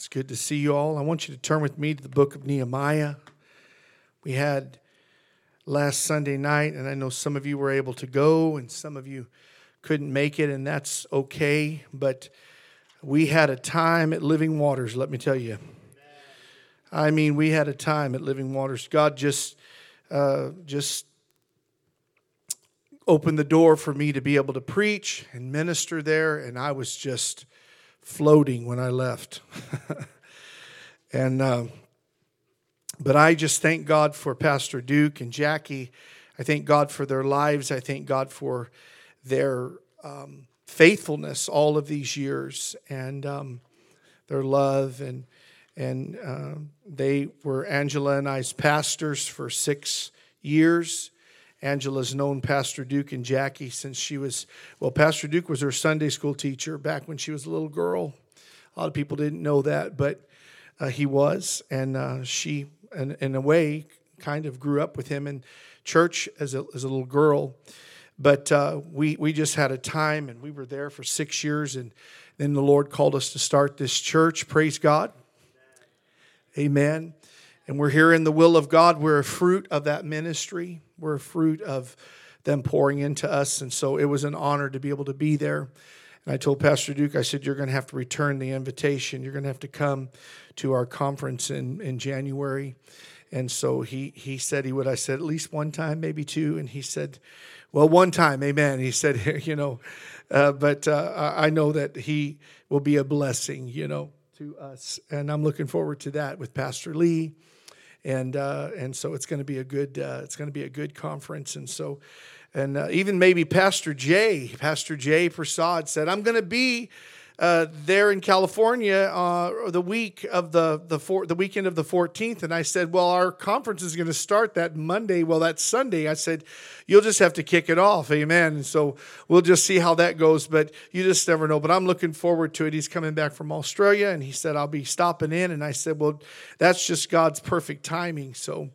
It's good to see you all. I want you to turn with me to the book of Nehemiah. We had last Sunday night, and I know some of you were able to go and some of you couldn't make it, and that's okay. But we had a time at Living Waters, let me tell you. I mean, we had a time at Living Waters. God just, uh, just opened the door for me to be able to preach and minister there, and I was just floating when I left. and uh, but I just thank God for Pastor Duke and Jackie. I thank God for their lives. I thank God for their um, faithfulness all of these years and um, their love and and uh, they were Angela and I's pastors for six years. Angela's known Pastor Duke and Jackie since she was, well, Pastor Duke was her Sunday school teacher back when she was a little girl. A lot of people didn't know that, but uh, he was. And uh, she, in, in a way, kind of grew up with him in church as a, as a little girl. But uh, we, we just had a time and we were there for six years. And then the Lord called us to start this church. Praise God. Amen. And we're here in the will of God. We're a fruit of that ministry. We're a fruit of them pouring into us. And so it was an honor to be able to be there. And I told Pastor Duke, I said, You're going to have to return the invitation. You're going to have to come to our conference in, in January. And so he, he said he would. I said, At least one time, maybe two. And he said, Well, one time, amen. He said, You know, uh, but uh, I know that he will be a blessing, you know, to us. And I'm looking forward to that with Pastor Lee and uh, and so it's going to be a good uh, it's going to be a good conference, and so and uh, even maybe Pastor Jay, Pastor Jay Prasad said, "I'm going to be." Uh, there in California, uh, the week of the the four, the weekend of the 14th, and I said, "Well, our conference is going to start that Monday. Well, that Sunday." I said, "You'll just have to kick it off, Amen." And so we'll just see how that goes, but you just never know. But I'm looking forward to it. He's coming back from Australia, and he said I'll be stopping in, and I said, "Well, that's just God's perfect timing." So.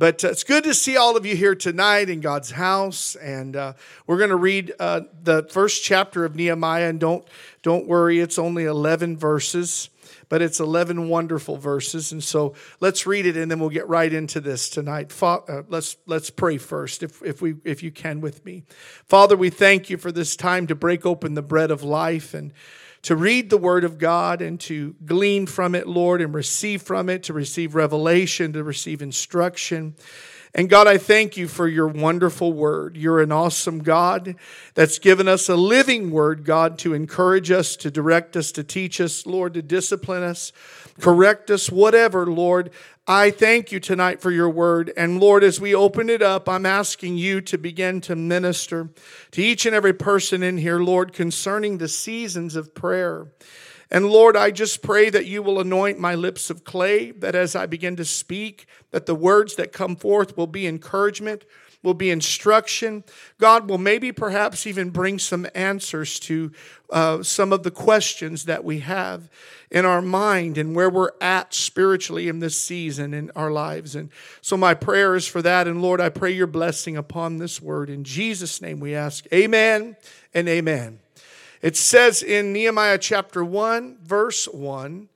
But uh, it's good to see all of you here tonight in God's house, and uh, we're going to read uh, the first chapter of Nehemiah. And don't don't worry, it's only eleven verses, but it's eleven wonderful verses. And so let's read it, and then we'll get right into this tonight. Fa- uh, let's let's pray first, if if we if you can with me. Father, we thank you for this time to break open the bread of life and to read the Word of God and to glean from it, Lord, and receive from it, to receive revelation, to receive instruction. And God, I thank you for your wonderful word. You're an awesome God that's given us a living word, God, to encourage us, to direct us, to teach us, Lord, to discipline us, correct us, whatever, Lord. I thank you tonight for your word. And Lord, as we open it up, I'm asking you to begin to minister to each and every person in here, Lord, concerning the seasons of prayer. And Lord, I just pray that you will anoint my lips of clay, that as I begin to speak, that the words that come forth will be encouragement, will be instruction. God will maybe perhaps even bring some answers to uh, some of the questions that we have in our mind and where we're at spiritually in this season in our lives. And so my prayer is for that. And Lord, I pray your blessing upon this word. In Jesus' name we ask, Amen and Amen. It says in Nehemiah chapter 1, verse 1,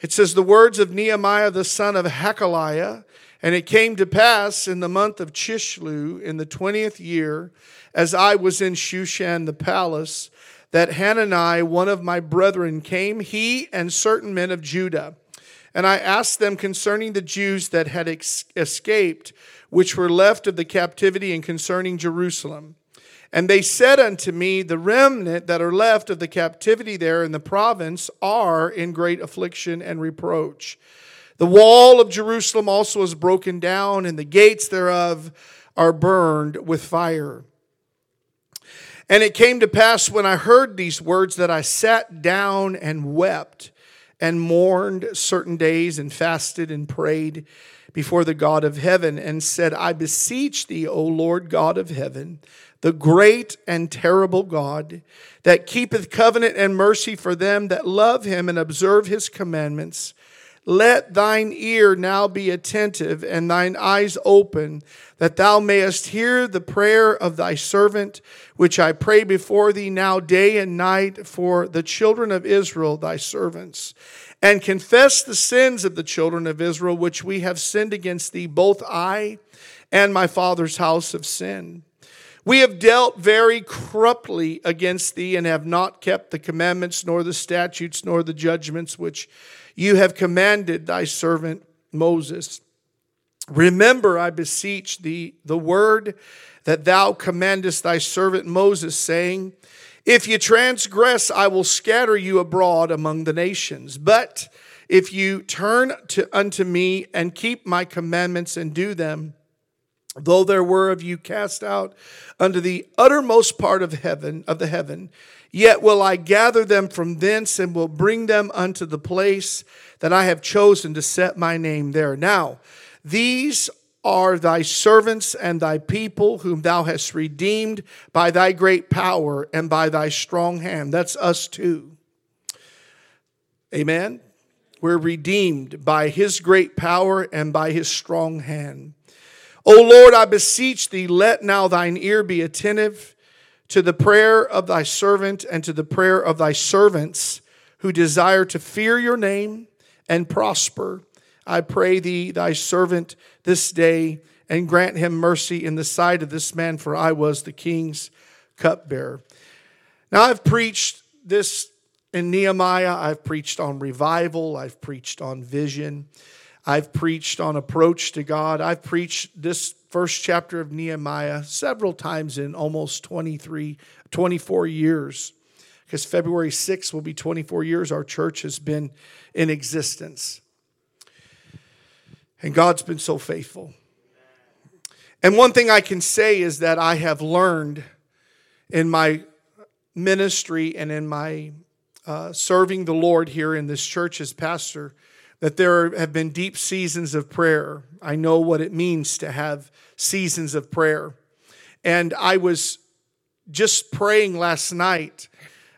it says, The words of Nehemiah the son of Hachaliah, and it came to pass in the month of Chisleu in the twentieth year, as I was in Shushan the palace, that Hanani, one of my brethren, came, he and certain men of Judah. And I asked them concerning the Jews that had ex- escaped, which were left of the captivity, and concerning Jerusalem. And they said unto me, The remnant that are left of the captivity there in the province are in great affliction and reproach. The wall of Jerusalem also is broken down, and the gates thereof are burned with fire. And it came to pass when I heard these words that I sat down and wept and mourned certain days and fasted and prayed before the God of heaven and said, I beseech thee, O Lord God of heaven, the great and terrible God that keepeth covenant and mercy for them that love him and observe his commandments let thine ear now be attentive and thine eyes open, that thou mayest hear the prayer of thy servant, which I pray before thee now day and night for the children of Israel, thy servants. and confess the sins of the children of Israel, which we have sinned against thee. Both I and my father's house have sinned. We have dealt very corruptly against thee, and have not kept the commandments, nor the statutes, nor the judgments which you have commanded thy servant Moses. Remember, I beseech thee, the word that thou commandest thy servant Moses, saying, If you transgress, I will scatter you abroad among the nations. But if you turn to, unto me and keep my commandments and do them, though there were of you cast out unto the uttermost part of heaven of the heaven yet will i gather them from thence and will bring them unto the place that i have chosen to set my name there. Now these are thy servants and thy people whom thou hast redeemed by thy great power and by thy strong hand. That's us too. Amen. We're redeemed by his great power and by his strong hand O Lord, I beseech thee, let now thine ear be attentive to the prayer of thy servant and to the prayer of thy servants who desire to fear your name and prosper. I pray thee, thy servant, this day, and grant him mercy in the sight of this man, for I was the king's cupbearer. Now, I've preached this in Nehemiah, I've preached on revival, I've preached on vision. I've preached on approach to God. I've preached this first chapter of Nehemiah several times in almost 23, 24 years. Because February 6th will be 24 years our church has been in existence. And God's been so faithful. And one thing I can say is that I have learned in my ministry and in my uh, serving the Lord here in this church as pastor that there have been deep seasons of prayer. I know what it means to have seasons of prayer. And I was just praying last night.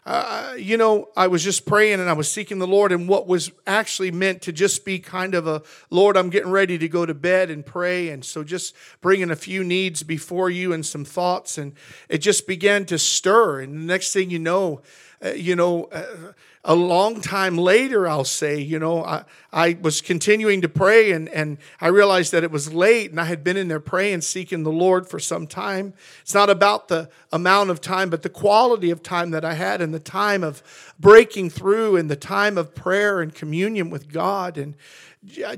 Uh, you know, I was just praying and I was seeking the Lord, and what was actually meant to just be kind of a Lord, I'm getting ready to go to bed and pray. And so just bringing a few needs before you and some thoughts, and it just began to stir. And the next thing you know, uh, you know, uh, a long time later, I'll say, you know, I, I was continuing to pray and, and I realized that it was late and I had been in there praying, seeking the Lord for some time. It's not about the amount of time, but the quality of time that I had and the time of breaking through and the time of prayer and communion with God. And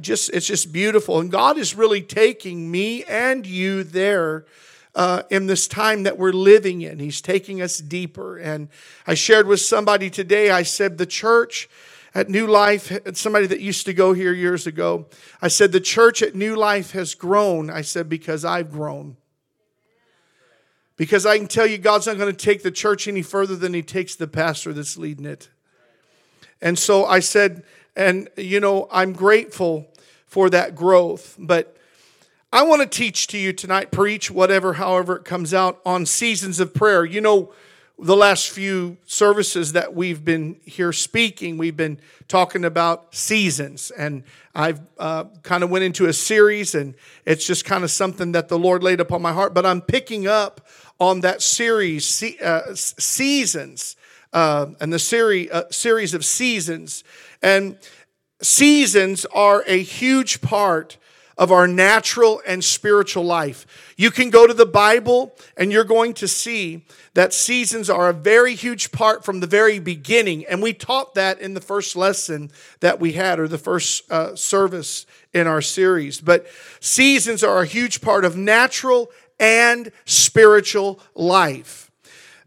just, it's just beautiful. And God is really taking me and you there uh, in this time that we're living in. He's taking us deeper. And I shared with somebody today, I said, the church at New Life, somebody that used to go here years ago, I said, the church at New Life has grown. I said, because I've grown. Because I can tell you, God's not going to take the church any further than He takes the pastor that's leading it. And so I said, and you know, I'm grateful for that growth. But I want to teach to you tonight, preach, whatever, however it comes out, on seasons of prayer. You know, the last few services that we've been here speaking, we've been talking about seasons. And I've uh, kind of went into a series, and it's just kind of something that the Lord laid upon my heart. But I'm picking up on that series, uh, seasons, uh, and the series, uh, series of seasons. And seasons are a huge part of our natural and spiritual life. You can go to the Bible and you're going to see that seasons are a very huge part from the very beginning. And we taught that in the first lesson that we had, or the first uh, service in our series. But seasons are a huge part of natural and spiritual life.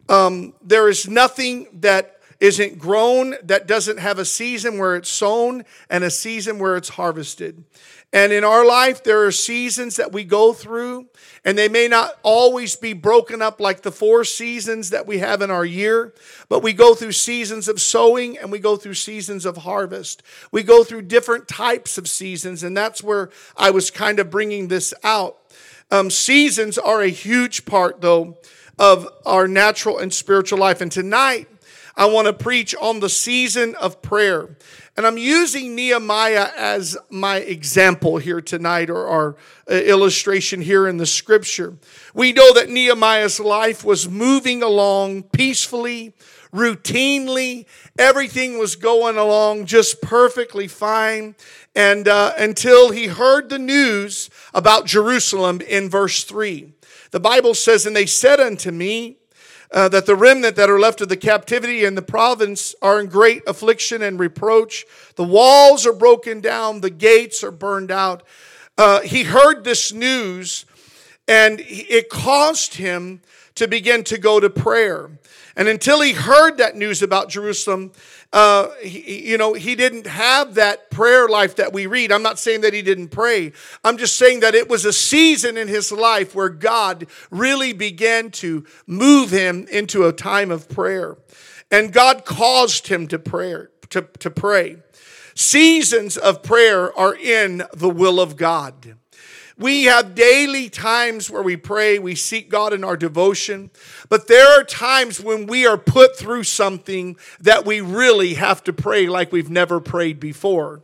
Um, there is nothing that isn't grown that doesn't have a season where it's sown and a season where it's harvested. And in our life, there are seasons that we go through, and they may not always be broken up like the four seasons that we have in our year, but we go through seasons of sowing and we go through seasons of harvest. We go through different types of seasons, and that's where I was kind of bringing this out. Um, seasons are a huge part, though, of our natural and spiritual life. And tonight, I want to preach on the season of prayer. And I'm using Nehemiah as my example here tonight, or our uh, illustration here in the scripture. We know that Nehemiah's life was moving along peacefully, routinely. Everything was going along just perfectly fine. And uh, until he heard the news about Jerusalem in verse 3. The Bible says, And they said unto me, uh, that the remnant that are left of the captivity in the province are in great affliction and reproach. The walls are broken down, the gates are burned out. Uh, he heard this news, and it caused him to begin to go to prayer. And until he heard that news about Jerusalem, uh, he, you know, he didn't have that prayer life that we read. I'm not saying that he didn't pray. I'm just saying that it was a season in his life where God really began to move him into a time of prayer. And God caused him to prayer, to, to pray. Seasons of prayer are in the will of God. We have daily times where we pray, we seek God in our devotion, but there are times when we are put through something that we really have to pray like we've never prayed before.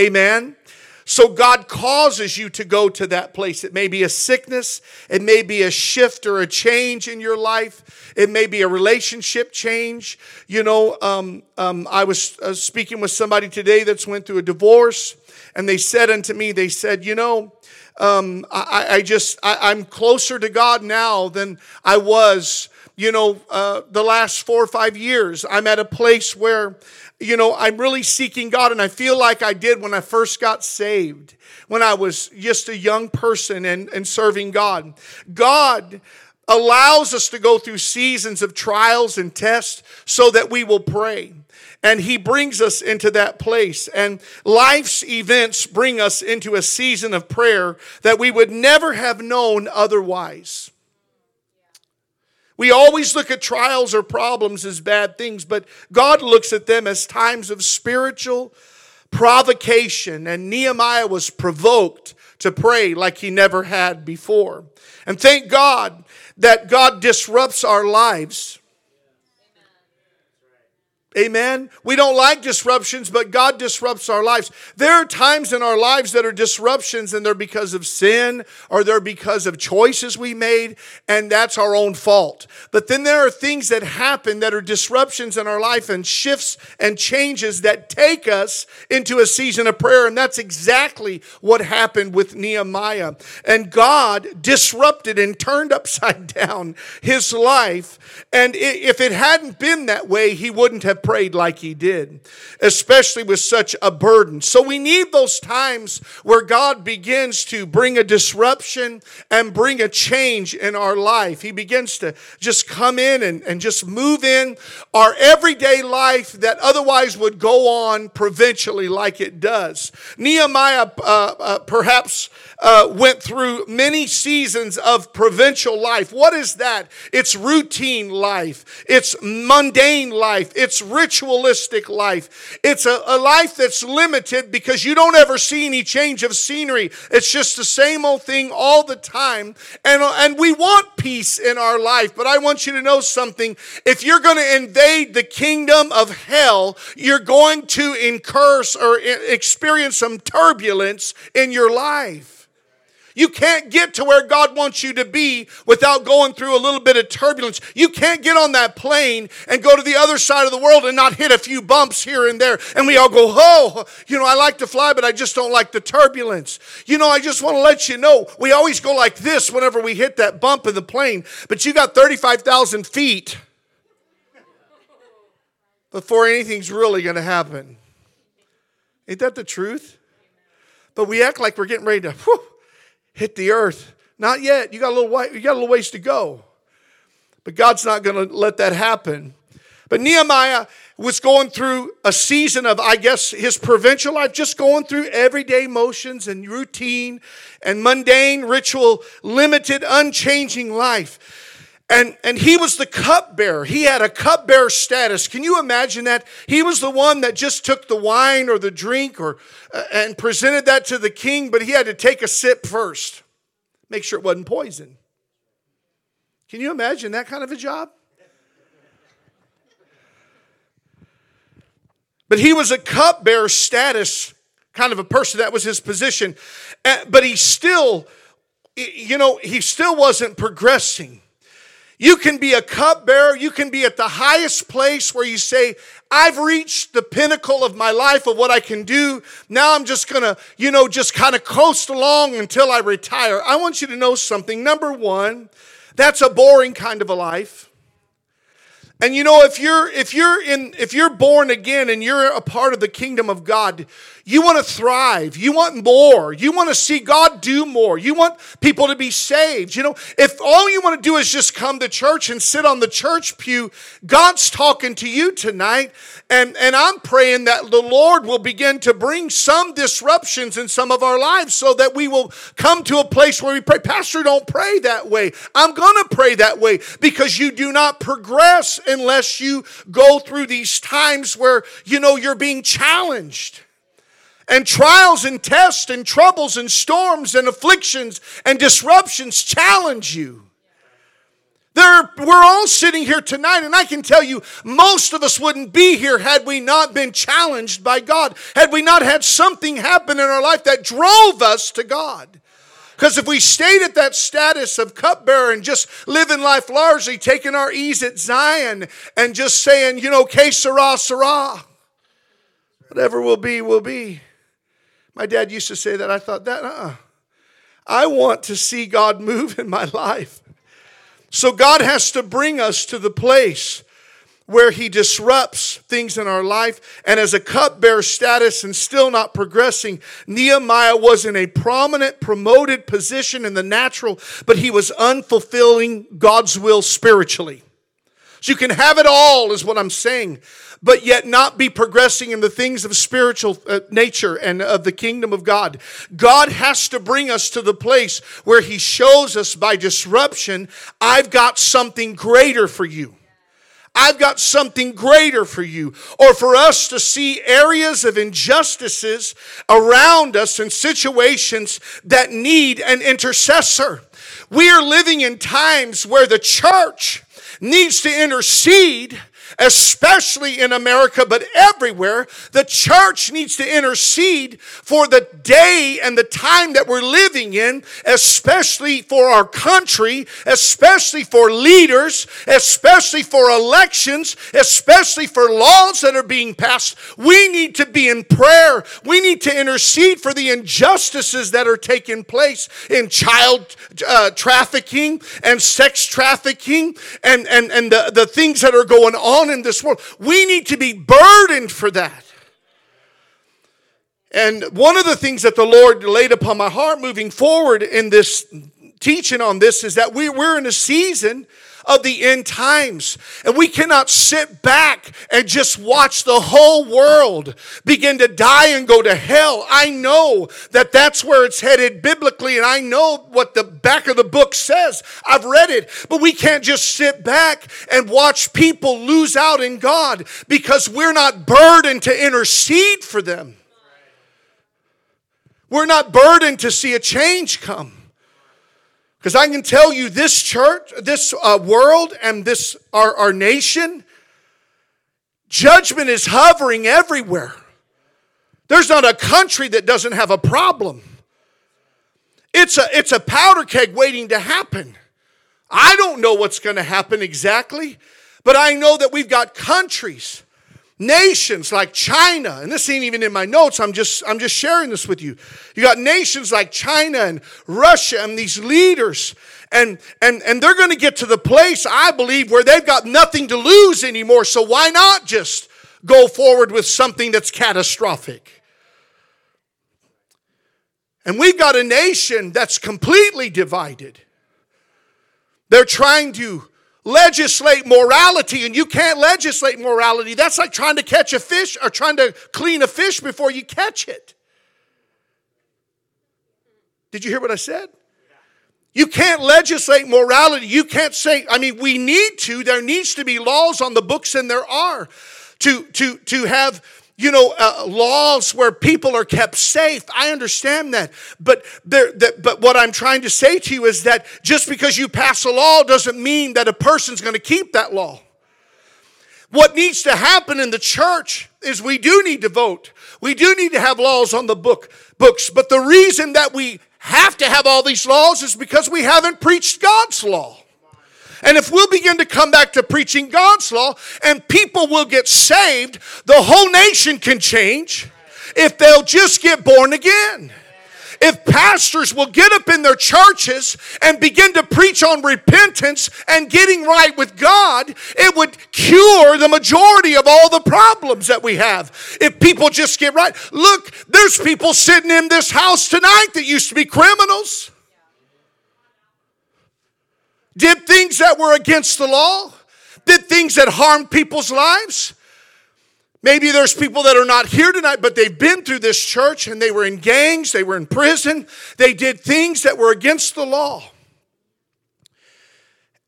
Amen. So God causes you to go to that place. It may be a sickness, it may be a shift or a change in your life, it may be a relationship change. You know, um, um, I was uh, speaking with somebody today that's went through a divorce, and they said unto me, they said, you know, um, I, I, just, I, am closer to God now than I was, you know, uh, the last four or five years. I'm at a place where, you know, I'm really seeking God, and I feel like I did when I first got saved, when I was just a young person and, and serving God. God allows us to go through seasons of trials and tests so that we will pray. And he brings us into that place. And life's events bring us into a season of prayer that we would never have known otherwise. We always look at trials or problems as bad things, but God looks at them as times of spiritual provocation. And Nehemiah was provoked to pray like he never had before. And thank God that God disrupts our lives Amen. We don't like disruptions, but God disrupts our lives. There are times in our lives that are disruptions and they're because of sin or they're because of choices we made, and that's our own fault. But then there are things that happen that are disruptions in our life and shifts and changes that take us into a season of prayer. And that's exactly what happened with Nehemiah. And God disrupted and turned upside down his life. And if it hadn't been that way, he wouldn't have prayed like he did, especially with such a burden. So we need those times where God begins to bring a disruption and bring a change in our life. He begins to just come in and, and just move in our everyday life that otherwise would go on provincially like it does. Nehemiah uh, uh, perhaps uh, went through many seasons of provincial life. What is that? It's routine life, it's mundane life, it's ritualistic life. It's a, a life that's limited because you don't ever see any change of scenery. It's just the same old thing all the time. And, and we want peace in our life, but I want you to know something. If you're going to invade the kingdom of hell, you're going to incur or experience some turbulence in your life. You can't get to where God wants you to be without going through a little bit of turbulence. You can't get on that plane and go to the other side of the world and not hit a few bumps here and there. And we all go, oh, you know, I like to fly, but I just don't like the turbulence. You know, I just want to let you know, we always go like this whenever we hit that bump in the plane, but you got 35,000 feet before anything's really going to happen. Ain't that the truth? But we act like we're getting ready to, whew, hit the earth. Not yet. You got a little way, you got a little ways to go. But God's not going to let that happen. But Nehemiah was going through a season of, I guess, his provincial life, just going through everyday motions and routine and mundane, ritual, limited, unchanging life. And, and he was the cupbearer. He had a cupbearer status. Can you imagine that? He was the one that just took the wine or the drink or, uh, and presented that to the king, but he had to take a sip first, make sure it wasn't poison. Can you imagine that kind of a job? But he was a cupbearer status kind of a person. That was his position. But he still, you know, he still wasn't progressing. You can be a cupbearer. You can be at the highest place where you say, I've reached the pinnacle of my life of what I can do. Now I'm just going to, you know, just kind of coast along until I retire. I want you to know something. Number one, that's a boring kind of a life. And you know, if you're if you're in if you're born again and you're a part of the kingdom of God, you want to thrive. You want more. You want to see God do more. You want people to be saved. You know, if all you want to do is just come to church and sit on the church pew, God's talking to you tonight. And, and I'm praying that the Lord will begin to bring some disruptions in some of our lives so that we will come to a place where we pray. Pastor, don't pray that way. I'm going to pray that way because you do not progress unless you go through these times where, you know, you're being challenged and trials and tests and troubles and storms and afflictions and disruptions challenge you. There, we're all sitting here tonight, and I can tell you, most of us wouldn't be here had we not been challenged by God, had we not had something happen in our life that drove us to God. Because if we stayed at that status of cupbearer and just living life largely, taking our ease at Zion and just saying, you know, que sera, sera, whatever will be, will be my dad used to say that. I thought that, uh-uh. I want to see God move in my life. So God has to bring us to the place where he disrupts things in our life. And as a cupbearer status and still not progressing, Nehemiah was in a prominent, promoted position in the natural, but he was unfulfilling God's will spiritually. You can have it all, is what I'm saying but yet not be progressing in the things of spiritual uh, nature and of the kingdom of God. God has to bring us to the place where He shows us by disruption, I've got something greater for you. I've got something greater for you. Or for us to see areas of injustices around us and situations that need an intercessor. We are living in times where the church needs to intercede especially in America, but everywhere, the church needs to intercede for the day and the time that we're living in, especially for our country, especially for leaders, especially for elections, especially for laws that are being passed. We need to be in prayer. We need to intercede for the injustices that are taking place in child uh, trafficking and sex trafficking and, and, and the, the things that are going on on in this world. We need to be burdened for that. And one of the things that the Lord laid upon my heart moving forward in this teaching on this is that we, we're in a season of the end times. And we cannot sit back and just watch the whole world begin to die and go to hell. I know that that's where it's headed biblically, and I know what the back of the book says. I've read it, but we can't just sit back and watch people lose out in God because we're not burdened to intercede for them. We're not burdened to see a change come. Because I can tell you, this church, this uh, world, and this our, our nation, judgment is hovering everywhere. There's not a country that doesn't have a problem. It's a, it's a powder keg waiting to happen. I don't know what's going to happen exactly, but I know that we've got countries Nations like China, and this ain't even in my notes, I'm just, I'm just sharing this with you. You got nations like China and Russia and these leaders, and, and, and they're going to get to the place, I believe, where they've got nothing to lose anymore. So why not just go forward with something that's catastrophic? And we've got a nation that's completely divided. They're trying to legislate morality, and you can't legislate morality. That's like trying to catch a fish or trying to clean a fish before you catch it. Did you hear what I said? You can't legislate morality. You can't say, I mean, we need to. There needs to be laws on the books, and there are to, to, to have you know, uh, laws where people are kept safe. I understand that. But, there, that, but what I'm trying to say to you is that just because you pass a law doesn't mean that a person's going to keep that law. What needs to happen in the church is we do need to vote. We do need to have laws on the book books. But the reason that we have to have all these laws is because we haven't preached God's law. And if we'll begin to come back to preaching God's law and people will get saved, the whole nation can change if they'll just get born again if pastors will get up in their churches and begin to preach on repentance and getting right with God, it would cure the majority of all the problems that we have. If people just get right. Look, there's people sitting in this house tonight that used to be criminals, did things that were against the law, did things that harmed people's lives. Maybe there's people that are not here tonight, but they've been through this church and they were in gangs, they were in prison, they did things that were against the law.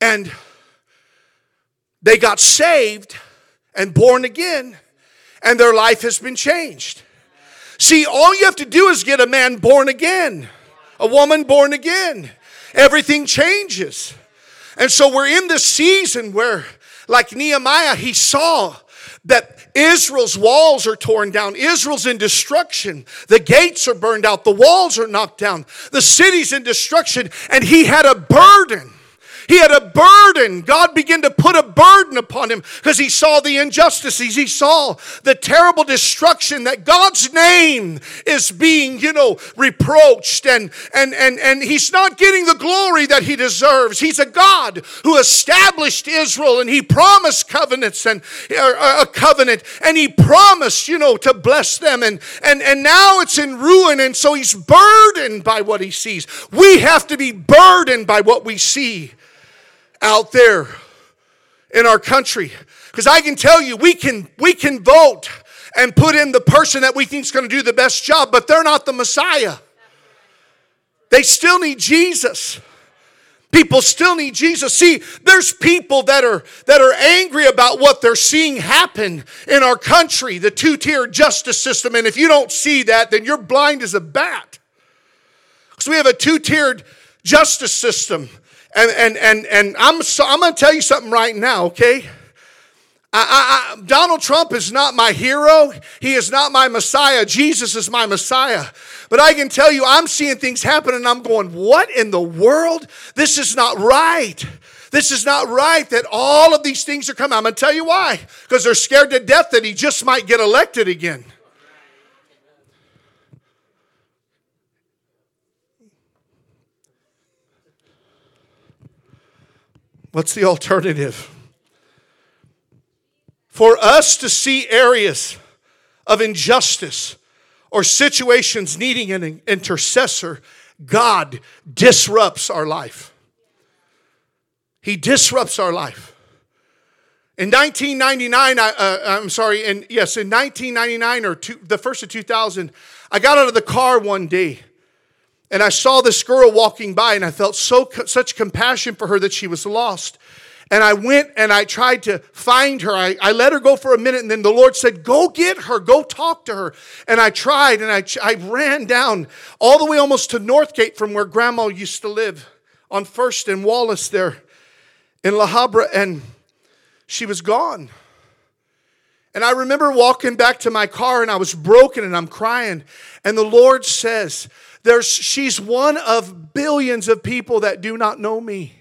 And they got saved and born again, and their life has been changed. See, all you have to do is get a man born again, a woman born again. Everything changes. And so we're in this season where, like Nehemiah, he saw that Israel's walls are torn down. Israel's in destruction. The gates are burned out. The walls are knocked down. The city's in destruction. And he had a burden he had a burden. God began to put a burden upon him because he saw the injustices. He saw the terrible destruction that God's name is being, you know, reproached and and and and he's not getting the glory that he deserves. He's a God who established Israel and he promised covenants and er, a covenant and he promised, you know, to bless them and and and now it's in ruin and so he's burdened by what he sees. We have to be burdened by what we see out there in our country. Because I can tell you, we can, we can vote and put in the person that we think is going to do the best job, but they're not the Messiah. They still need Jesus. People still need Jesus. See, there's people that are that are angry about what they're seeing happen in our country, the two-tier justice system. And if you don't see that, then you're blind as a bat. Because we have a two-tiered justice system. And, and, and, and I'm, so, I'm going to tell you something right now, okay? I, I, Donald Trump is not my hero. He is not my Messiah. Jesus is my Messiah. But I can tell you, I'm seeing things happen and I'm going, what in the world? This is not right. This is not right that all of these things are coming. I'm going to tell you why. Because they're scared to death that he just might get elected again. What's the alternative? For us to see areas of injustice or situations needing an intercessor, God disrupts our life. He disrupts our life. In 1999, I, uh, I'm sorry, and yes, in 1999 or two, the first of 2000, I got out of the car one day and I saw this girl walking by, and I felt so such compassion for her that she was lost. And I went and I tried to find her. I, I let her go for a minute, and then the Lord said, Go get her, go talk to her. And I tried, and I, I ran down all the way almost to Northgate from where grandma used to live on First and Wallace there in La Habra, and she was gone. And I remember walking back to my car, and I was broken and I'm crying. And the Lord says, there's, she's one of billions of people that do not know me.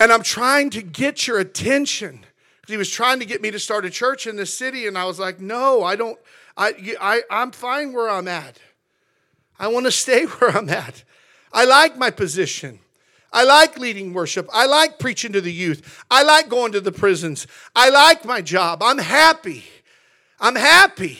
And I'm trying to get your attention. He was trying to get me to start a church in the city, and I was like, no, I don't, I, I, I'm fine where I'm at. I want to stay where I'm at. I like my position. I like leading worship. I like preaching to the youth. I like going to the prisons. I like my job. I'm happy. I'm happy.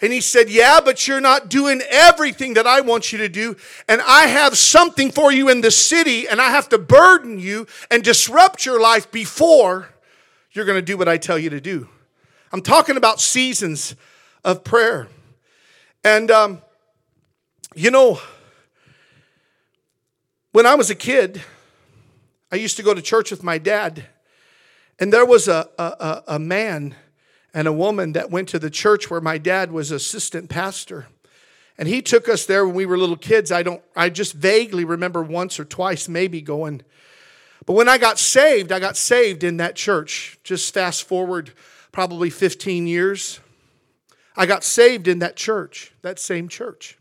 And he said, Yeah, but you're not doing everything that I want you to do. And I have something for you in the city, and I have to burden you and disrupt your life before you're going to do what I tell you to do. I'm talking about seasons of prayer. And, um, you know, when I was a kid, I used to go to church with my dad, and there was a, a, a man and a woman that went to the church where my dad was assistant pastor. And he took us there when we were little kids. I don't I just vaguely remember once or twice maybe going. But when I got saved, I got saved in that church. Just fast forward probably 15 years. I got saved in that church, that same church.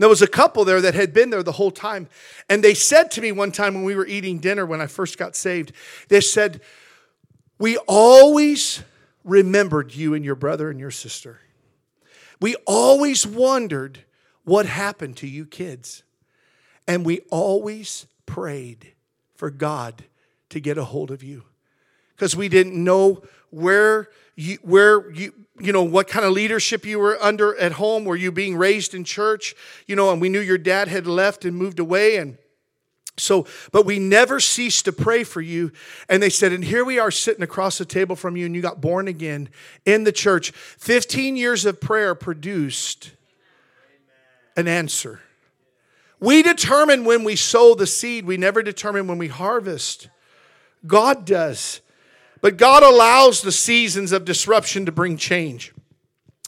There was a couple there that had been there the whole time. And they said to me one time when we were eating dinner when I first got saved, they said, We always remembered you and your brother and your sister. We always wondered what happened to you kids. And we always prayed for God to get a hold of you because we didn't know where you, where you, you know, what kind of leadership you were under at home. Were you being raised in church? You know, and we knew your dad had left and moved away. And so, but we never ceased to pray for you. And they said, and here we are sitting across the table from you, and you got born again in the church. 15 years of prayer produced an answer. We determine when we sow the seed, we never determine when we harvest. God does. But God allows the seasons of disruption to bring change.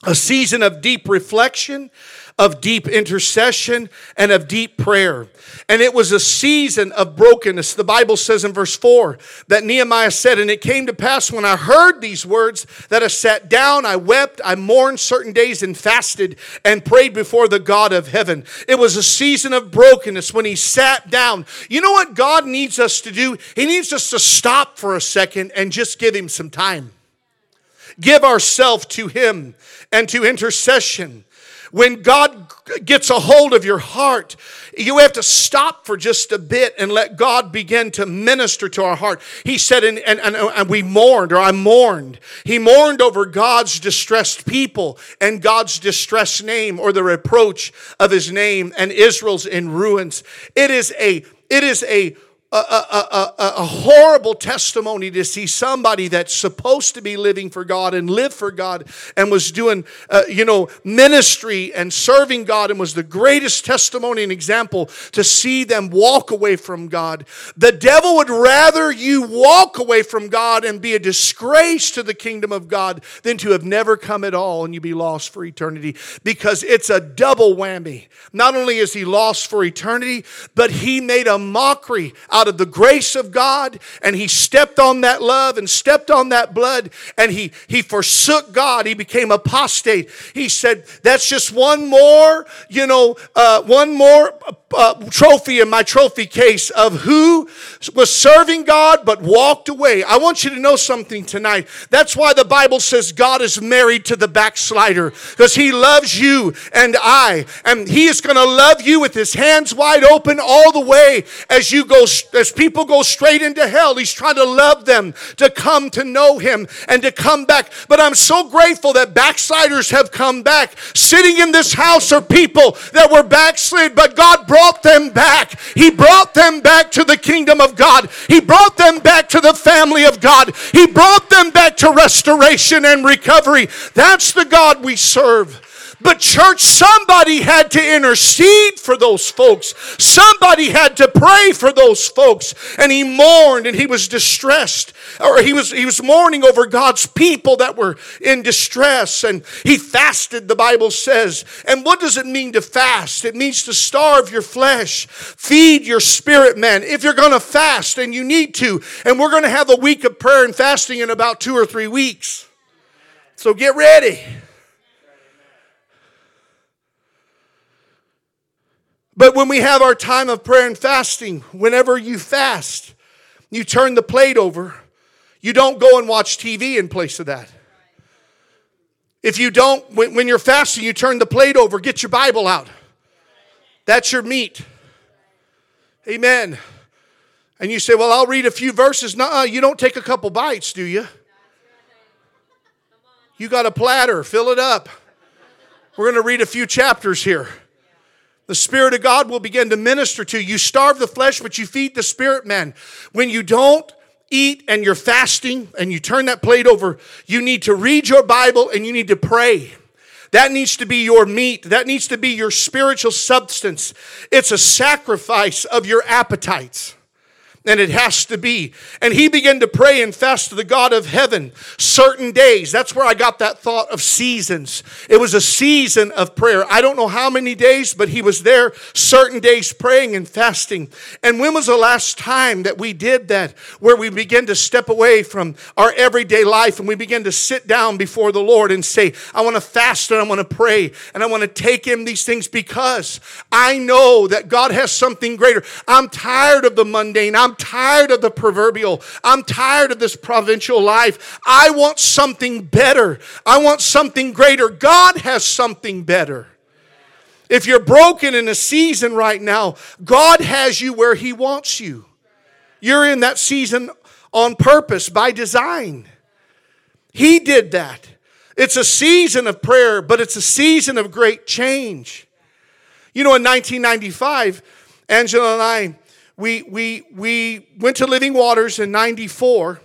A season of deep reflection, of deep intercession and of deep prayer. And it was a season of brokenness. The Bible says in verse 4 that Nehemiah said, And it came to pass when I heard these words that I sat down, I wept, I mourned certain days and fasted and prayed before the God of heaven. It was a season of brokenness when he sat down. You know what God needs us to do? He needs us to stop for a second and just give him some time give ourselves to Him and to intercession. When God gets a hold of your heart, you have to stop for just a bit and let God begin to minister to our heart. He said, and, and, and, we mourned, or I mourned. He mourned over God's distressed people and God's distressed name, or the reproach of his name, and Israel's in ruins. It is a it is a a, a, a, a, horrible testimony to see somebody that's supposed to be living for God and live for God and was doing, uh, you know, ministry and serving God and was the greatest testimony and example to see them walk away from God. The devil would rather you walk away from God and be a disgrace to the kingdom of God than to have never come at all and you be lost for eternity because it's a double whammy. Not only is he lost for eternity, but he made a mockery out of the grace of God and he stepped on that love and stepped on that blood and he, he forsook God. He became apostate. He said, That's just one more, you know, uh, one more uh, trophy in my trophy case of who was serving God but walked away. I want you to know something tonight. That's why the Bible says God is married to the backslider because he loves you and I. And he is going to love you with his hands wide open all the way as you go, as people go straight into hell. He's trying to love them to come to know him and to come back. But I'm so grateful that backsliders have come back. Sitting in this house are people that were backslid, but God brought them back. He brought them back to the kingdom of God. He brought them back to the family of God. He brought them back to restoration and recovery. That's the God we serve. But, church, somebody had to intercede for those folks. Somebody had to pray for those folks. And he mourned and he was distressed. Or he was, he was mourning over God's people that were in distress. And he fasted, the Bible says. And what does it mean to fast? It means to starve your flesh, feed your spirit, man. If you're going to fast, and you need to, and we're going to have a week of prayer and fasting in about two or three weeks. So get ready. But when we have our time of prayer and fasting, whenever you fast, you turn the plate over. You don't go and watch TV in place of that. If you don't, when, you're fasting, you turn the plate over, get your Bible out. That's your meat. Amen. And you say, Well, I'll read a few verses. No, you don't take a couple bites, do you? You got a platter, fill it up. We're going to read a few chapters here. The Spirit of God will begin to minister to you. You starve the flesh, but you feed the spirit man. When you don't eat and you're fasting and you turn that plate over, you need to read your Bible and you need to pray. That needs to be your meat. That needs to be your spiritual substance. It's a sacrifice of your appetites. And it has to be. And he began to pray and fast to the God of heaven certain days. That's where I got that thought of seasons. It was a season of prayer. I don't know how many days, but he was there certain days praying and fasting. And when was the last time that we did that, where we began to step away from our everyday life and we began to sit down before the Lord and say, I want to fast and I want to pray and I want to take him these things because I know that God has something greater. I'm tired of the mundane. I'm tired of the proverbial. I'm tired of this provincial life. I want something better. I want something greater. God has something better. If you're broken in a season right now, God has you where He wants you. You're in that season on purpose, by design. He did that. It's a season of prayer, but it's a season of great change. You know, in 1995, Angela and I we, we, we went to Living Waters in 94.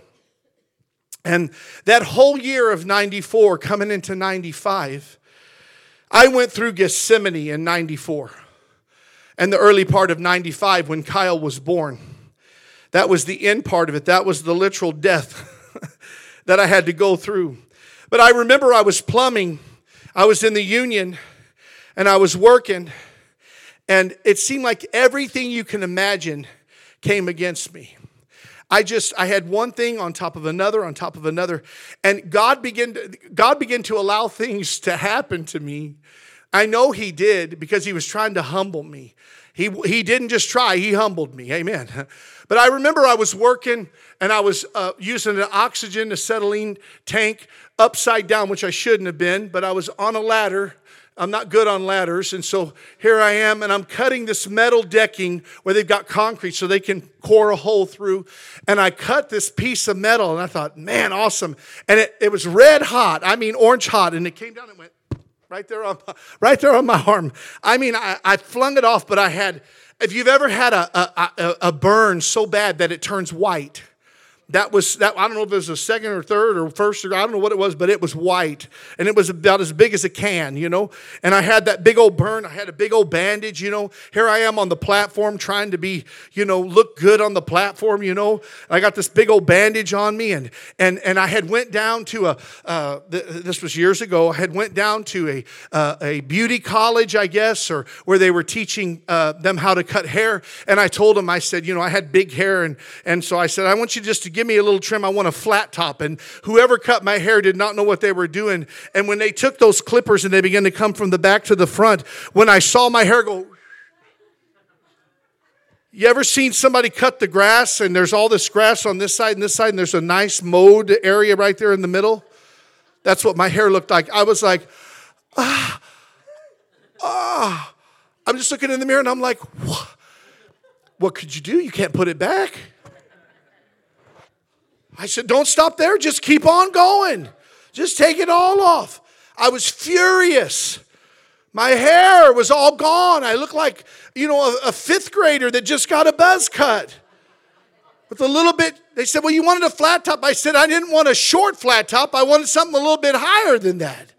And that whole year of 94, coming into 95, I went through Gethsemane in 94 and the early part of 95 when Kyle was born. That was the end part of it. That was the literal death that I had to go through. But I remember I was plumbing, I was in the union, and I was working. And it seemed like everything you can imagine came against me. I just I had one thing on top of another on top of another and God began to, God began to allow things to happen to me. I know he did because he was trying to humble me. He he didn't just try, he humbled me. Amen. But I remember I was working and I was uh, using an oxygen acetylene tank upside down, which I shouldn't have been, but I was on a ladder I'm not good on ladders. And so here I am, and I'm cutting this metal decking where they've got concrete so they can core a hole through. And I cut this piece of metal, and I thought, man, awesome. And it, it was red hot. I mean, orange hot. And it came down and went right there on my, right there on my arm. I mean, I, I flung it off, but I had, if you've ever had a, a, a, a burn so bad that it turns white, that was that i don't know if it was a second or third or first or i don't know what it was but it was white. And it was about as big as a can you know? And i had that big old burn. I had a big old bandage you know? Here i am on the platform trying to be you know look good on the platform you know? I got this big old bandage on me and and and i had went down to a uh, th- this was years ago. I had went down to a uh, a beauty college i guess or where they were teaching uh, them how to cut hair. And i told them i said you know i had big hair and and so i said i want you just to give give me a little trim. I want a flat top. And whoever cut my hair did not know what they were doing. And when they took those clippers and they began to come from the back to the front, when I saw my hair go, you ever seen somebody cut the grass and there's all this grass on this side and this side and there's a nice mowed area right there in the middle? That's what my hair looked like. I was like, ah, ah. I'm just looking in the mirror and I'm like, what? What could you do? You can't put it back. I said, Don't stop there, just keep on going. Just take it all off. I was furious. My hair was all gone. I looked like, you know, a, a, fifth grader that just got a buzz cut. With a little bit, they said, Well, you wanted a flat top. I said, I didn't want a short flat top. I wanted something a little bit higher than that.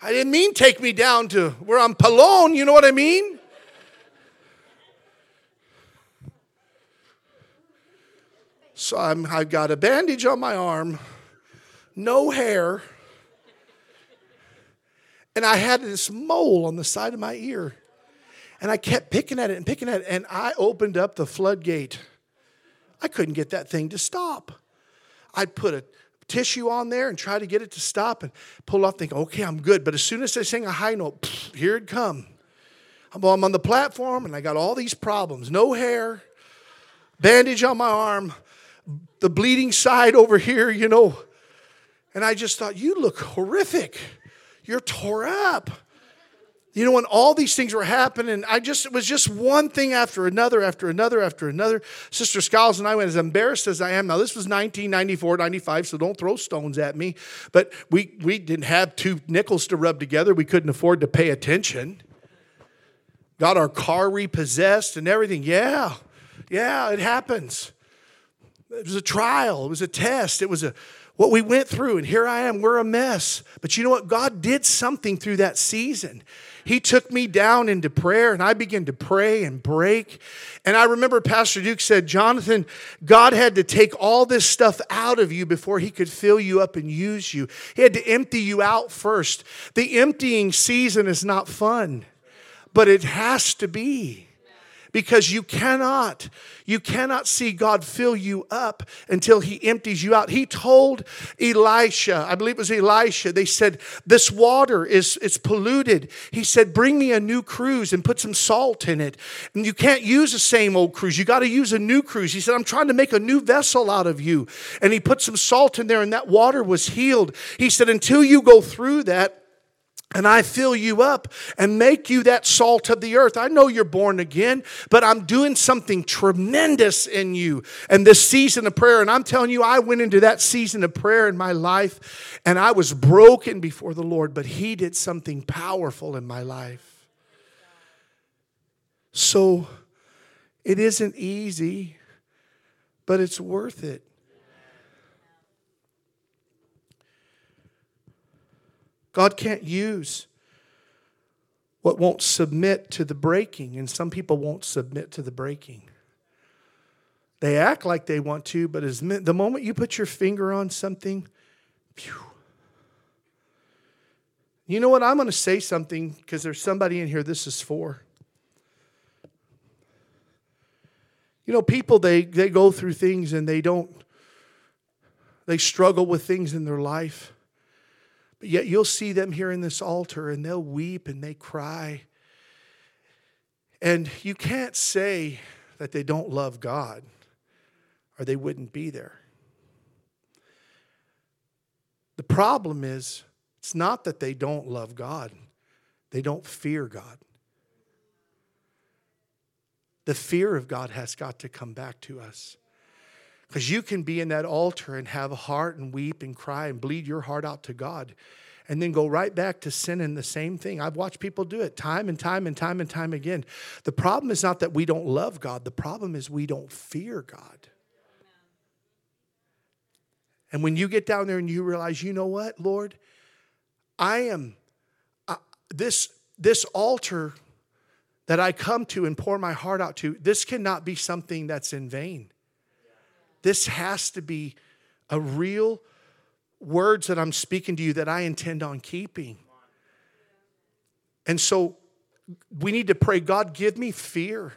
I didn't mean take me down to where I'm Palone, you know what I mean? So I'm, I've got a bandage on my arm, no hair, and I had this mole on the side of my ear. And I kept picking at it and picking at it, and I opened up the floodgate. I couldn't get that thing to stop. I'd put a tissue on there and try to get it to stop and pull off, think, okay, I'm good. But as soon as they sing a high note, here it come. I'm on the platform and I got all these problems. No hair, bandage on my arm, the bleeding side over here, you know. And I just thought, you look horrific. You're tore up. You know, when all these things were happening, I just, it was just one thing after another, after another, after another. Sister Skiles and I went as embarrassed as I am. Now, this was 1994, 95, so don't throw stones at me. But we, we didn't have two nickels to rub together. We couldn't afford to pay attention. Got our car repossessed and everything. Yeah, yeah, it happens. It was a trial, it was a test, it was a what we went through, and here I am, we're a mess. But you know what? God did something through that season. He took me down into prayer, and I began to pray and break. And I remember Pastor Duke said, Jonathan, God had to take all this stuff out of you before He could fill you up and use you. He had to empty you out first. The emptying season is not fun, but it has to be because you cannot you cannot see God fill you up until he empties you out. He told Elisha, I believe it was Elisha, they said this water is it's polluted. He said bring me a new cruse and put some salt in it. And you can't use the same old cruse. You got to use a new cruse. He said I'm trying to make a new vessel out of you. And he put some salt in there and that water was healed. He said until you go through that and I fill you up and make you that salt of the earth. I know you're born again, but I'm doing something tremendous in you. And this season of prayer, and I'm telling you, I went into that season of prayer in my life and I was broken before the Lord, but He did something powerful in my life. So it isn't easy, but it's worth it. God can't use what won't submit to the breaking, and some people won't submit to the breaking. They act like they want to, but as the moment you put your finger on something, phew. You know what? I'm going to say something because there's somebody in here this is for. You know, people they they go through things and they don't they struggle with things in their life. But yet you'll see them here in this altar and they'll weep and they cry. And you can't say that they don't love God or they wouldn't be there. The problem is, it's not that they don't love God, they don't fear God. The fear of God has got to come back to us. Because you can be in that altar and have a heart and weep and cry and bleed your heart out to God and then go right back to sinning the same thing. I've watched people do it time and time and time and time again. The problem is not that we don't love God, the problem is we don't fear God. And when you get down there and you realize, you know what, Lord, I am this this altar that I come to and pour my heart out to. This cannot be something that's in vain. This has to be a real words that I'm speaking to you that I intend on keeping. And so we need to pray, God, give me fear.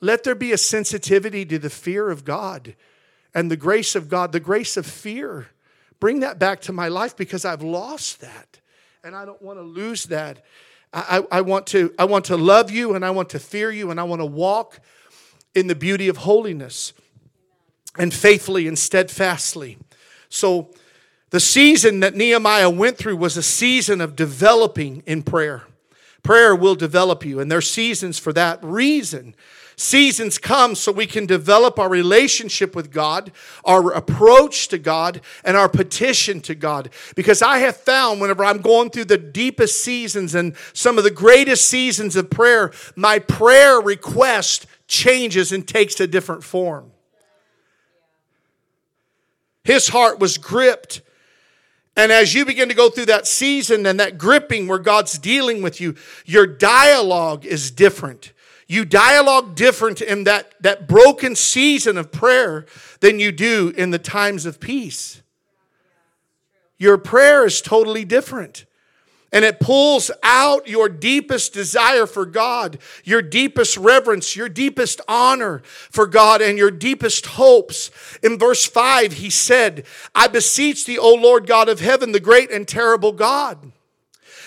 Let there be a sensitivity to the fear of God and the grace of God, the grace of fear. Bring that back to my life because I've lost that. And I don't want to lose that. I, I, I, want to, I want to love you and I want to fear you and I want to walk in the beauty of holiness and faithfully and steadfastly. So, the season that Nehemiah went through was a season of developing in prayer. Prayer will develop you, and there's seasons for that reason. Seasons come so we can develop our relationship with God, our approach to God, and our petition to God. Because I have found whenever I'm going through the deepest seasons and some of the greatest seasons of prayer, my prayer request changes and takes a different form. His heart was gripped. And as you begin to go through that season and that gripping where God's dealing with you, your dialogue is different. You dialogue different in that, that broken season of prayer than you do in the times of peace. Your prayer is totally different and it pulls out your deepest desire for God, your deepest reverence, your deepest honor for God, and your deepest hopes. In verse 5, he said, I beseech thee, O Lord God of heaven, the great and terrible God,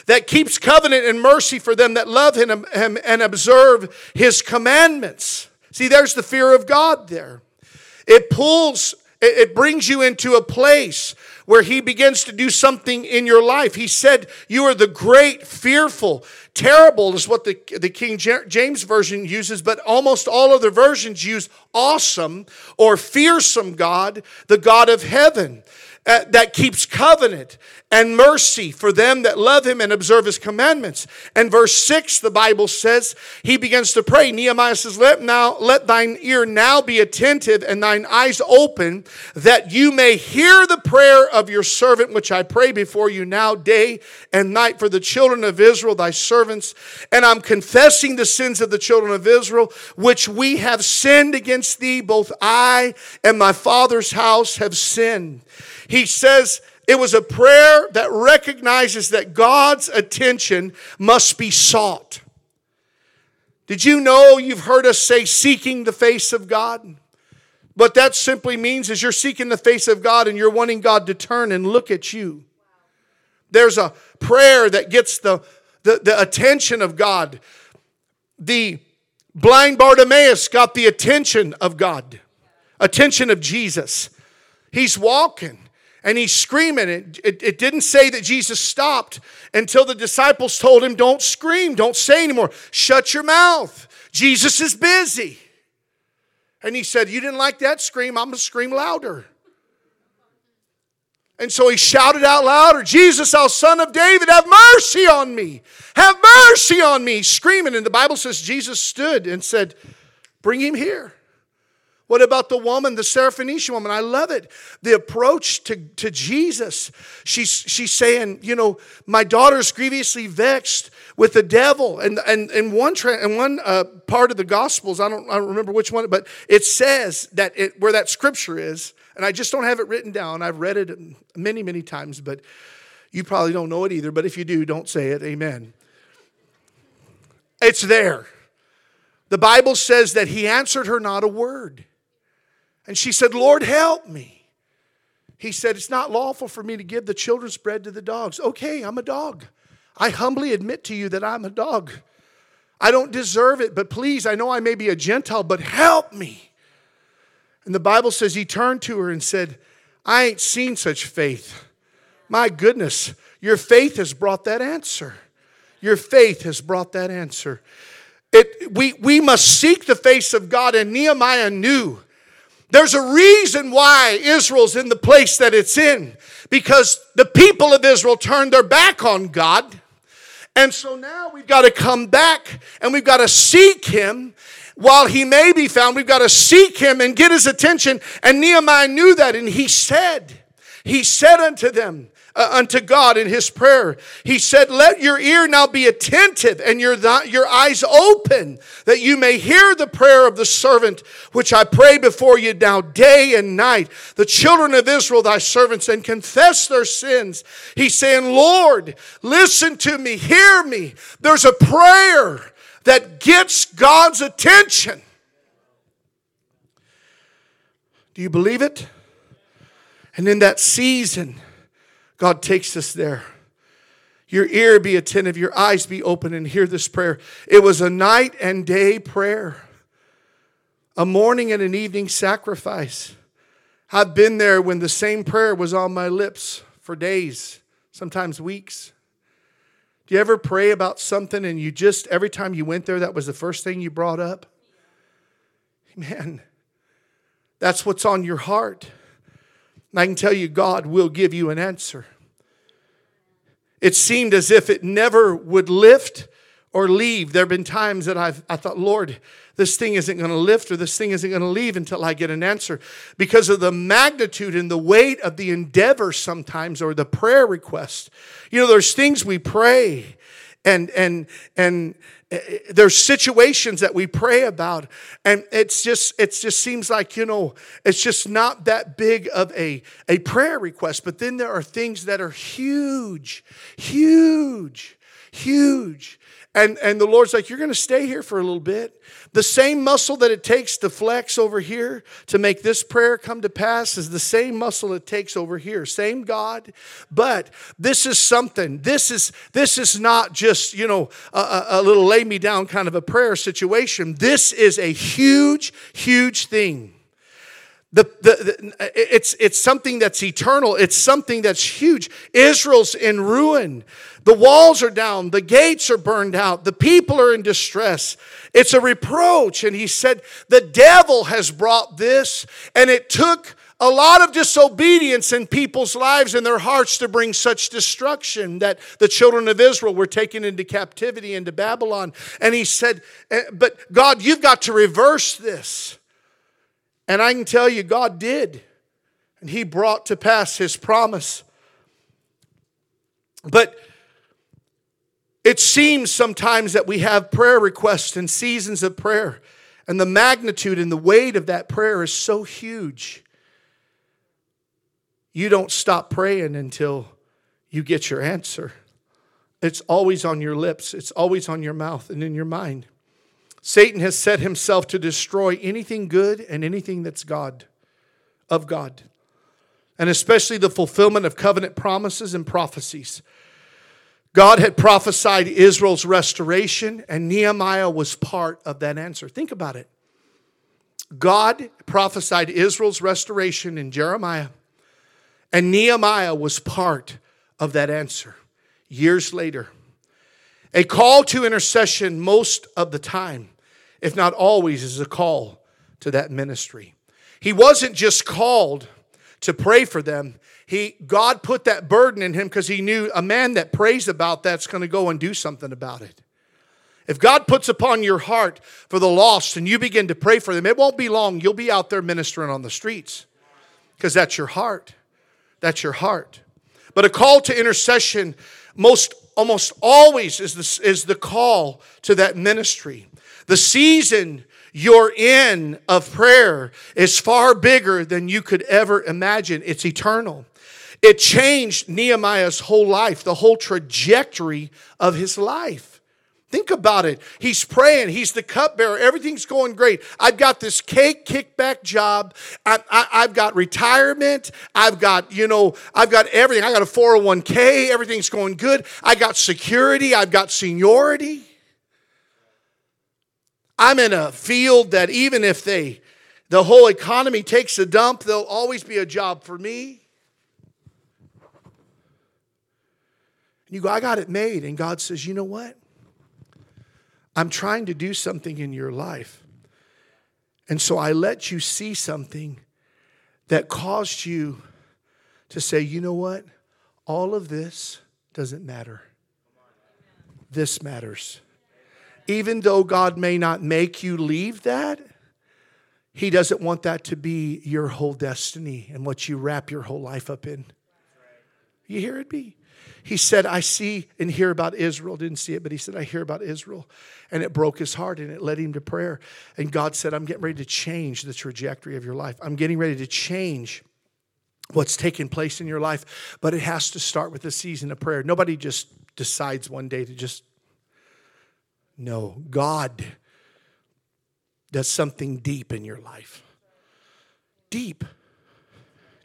that keeps covenant and mercy for them that love him and observe his commandments. See, there's the fear of God there. It pulls, it brings you into a place where he begins to do something in your life. He said, You are the great, fearful, terrible is what the, the King James Version uses, but almost all other versions use awesome or fearsome God, the God of heaven. uh, that keeps covenant and mercy for them that love him and observe his commandments. And verse 6, the Bible says, he begins to pray. Nehemiah says, Let now let thine ear now be attentive and thine eyes open, that you may hear the prayer of your servant, which I pray before you now, day and night, for the children of Israel, thy servants. And I'm confessing the sins of the children of Israel, which we have sinned against thee, both I and my father's house have sinned. He says, it was a prayer that recognizes that God's attention must be sought. Did you know you've heard us say seeking the face of God? What that simply means is you're seeking the face of God and you're wanting God to turn and look at you. There's a prayer that gets the, the, the attention of God. The blind Bartimaeus got the attention of God, attention of Jesus. He's walking and he's screaming. It, it, it, didn't say that Jesus stopped until the disciples told him, Don't scream, don't say anymore, shut your mouth. Jesus is busy. And he said, You didn't like that scream, I'm gonna scream louder. And so he shouted out louder, Jesus, thou son of David, have mercy on me. Have mercy on me. Screaming. And the Bible says Jesus stood and said, Bring him here. What about the woman, the Syrophoenician woman? I love it. The approach to, to Jesus. She's, she's saying, you know, my daughter's grievously vexed with the devil. And, and, and one, tra- and one uh, part of the Gospels, I don't, I don't remember which one, but it says that it, where that scripture is, and I just don't have it written down. I've read it many, many times, but you probably don't know it either. But if you do, don't say it. Amen. It's there. The Bible says that he answered her not a word. And she said, Lord, help me. He said, It's not lawful for me to give the children's bread to the dogs. Okay, I'm a dog. I humbly admit to you that I'm a dog. I don't deserve it, but please, I know I may be a Gentile, but help me. And the Bible says he turned to her and said, I ain't seen such faith. My goodness, your faith has brought that answer. Your faith has brought that answer. It, we, we must seek the face of God, and Nehemiah knew there's a reason why Israel's in the place that it's in because the people of Israel turned their back on God. And so now we've got to come back and we've got to seek Him while He may be found. We've got to seek Him and get His attention. And Nehemiah knew that and he said, He said unto them, uh, unto God in his prayer. He said, Let your ear now be attentive and your, your eyes open, that you may hear the prayer of the servant, which I pray before you now day and night. The children of Israel, thy servants, and confess their sins. He's saying, Lord, listen to me, hear me. There's a prayer that gets God's attention. Do you believe it? And in that season, God takes us there. Your ear be attentive, your eyes be open, and hear this prayer. It was a night and day prayer, a morning and an evening sacrifice. I've been there when the same prayer was on my lips for days, sometimes weeks. Do you ever pray about something and you just, every time you went there, that was the first thing you brought up? Man, that's what's on your heart. And I can tell you, God will give you an answer. It seemed as if it never would lift or leave. There have been times that I've, I thought, Lord, this thing isn't going to lift or this thing isn't going to leave until I get an answer because of the magnitude and the weight of the endeavor sometimes or the prayer request. You know, there's things we pray and, and, and, there's situations that we pray about and it's just it just seems like you know it's just not that big of a, a prayer request but then there are things that are huge huge huge and and the lord's like you're going to stay here for a little bit the same muscle that it takes to flex over here to make this prayer come to pass is the same muscle it takes over here. Same God, but this is something. This is this is not just you know a, a little lay me down kind of a prayer situation. This is a huge, huge thing. The, the, the, it's, it's something that's eternal. It's something that's huge. Israel's in ruin. The walls are down. The gates are burned out. The people are in distress. It's a reproach. And he said, The devil has brought this, and it took a lot of disobedience in people's lives and their hearts to bring such destruction that the children of Israel were taken into captivity into Babylon. And he said, eh, But God, you've got to reverse this. And I can tell you, God did. And he brought to pass his promise. But it seems sometimes that we have prayer requests and seasons of prayer, and the magnitude and the weight of that prayer is so huge. You don't stop praying until you get your answer. It's always on your lips, it's always on your mouth and in your mind. Satan has set himself to destroy anything good and anything that's God, of God, and especially the fulfillment of covenant promises and prophecies. God had prophesied Israel's restoration, and Nehemiah was part of that answer. Think about it. God prophesied Israel's restoration in Jeremiah, and Nehemiah was part of that answer years later. A call to intercession, most of the time, if not always, is a call to that ministry. He wasn't just called to pray for them, he God put that burden in him because he knew a man that prays about that's going to go and do something about it. If God puts upon your heart for the lost and you begin to pray for them, it won't be long. You'll be out there ministering on the streets because that's your heart. That's your heart. But a call to intercession most almost always is the, is the call to that ministry. The season you're in of prayer is far bigger than you could ever imagine. It's eternal. It changed Nehemiah's whole life, the whole trajectory of his life. Think about it. He's praying. He's the cupbearer. Everything's going great. I've got this cake kickback job. I, have got retirement. I've got, you know, I've got everything. I got a 401k. Everything's going good. I got security. I've got seniority. I'm in a field that even if they, the whole economy takes a dump, there'll always be a job for me. You go, I got it made. And God says, you know what? I'm trying to do something in your life. And so I let you see something that caused you to say, you know what? All of this doesn't matter. This matters. Even though God may not make you leave that, He doesn't want that to be your whole destiny and what you wrap your whole life up in. You hear it be? He said, I see and hear about Israel. Didn't see it, but he said, I hear about Israel. And it broke his heart and it led him to prayer. And God said, I'm getting ready to change the trajectory of your life. I'm getting ready to change what's taking place in your life. But it has to start with a season of prayer. Nobody just decides one day to just, no, God does something deep in your life. Deep.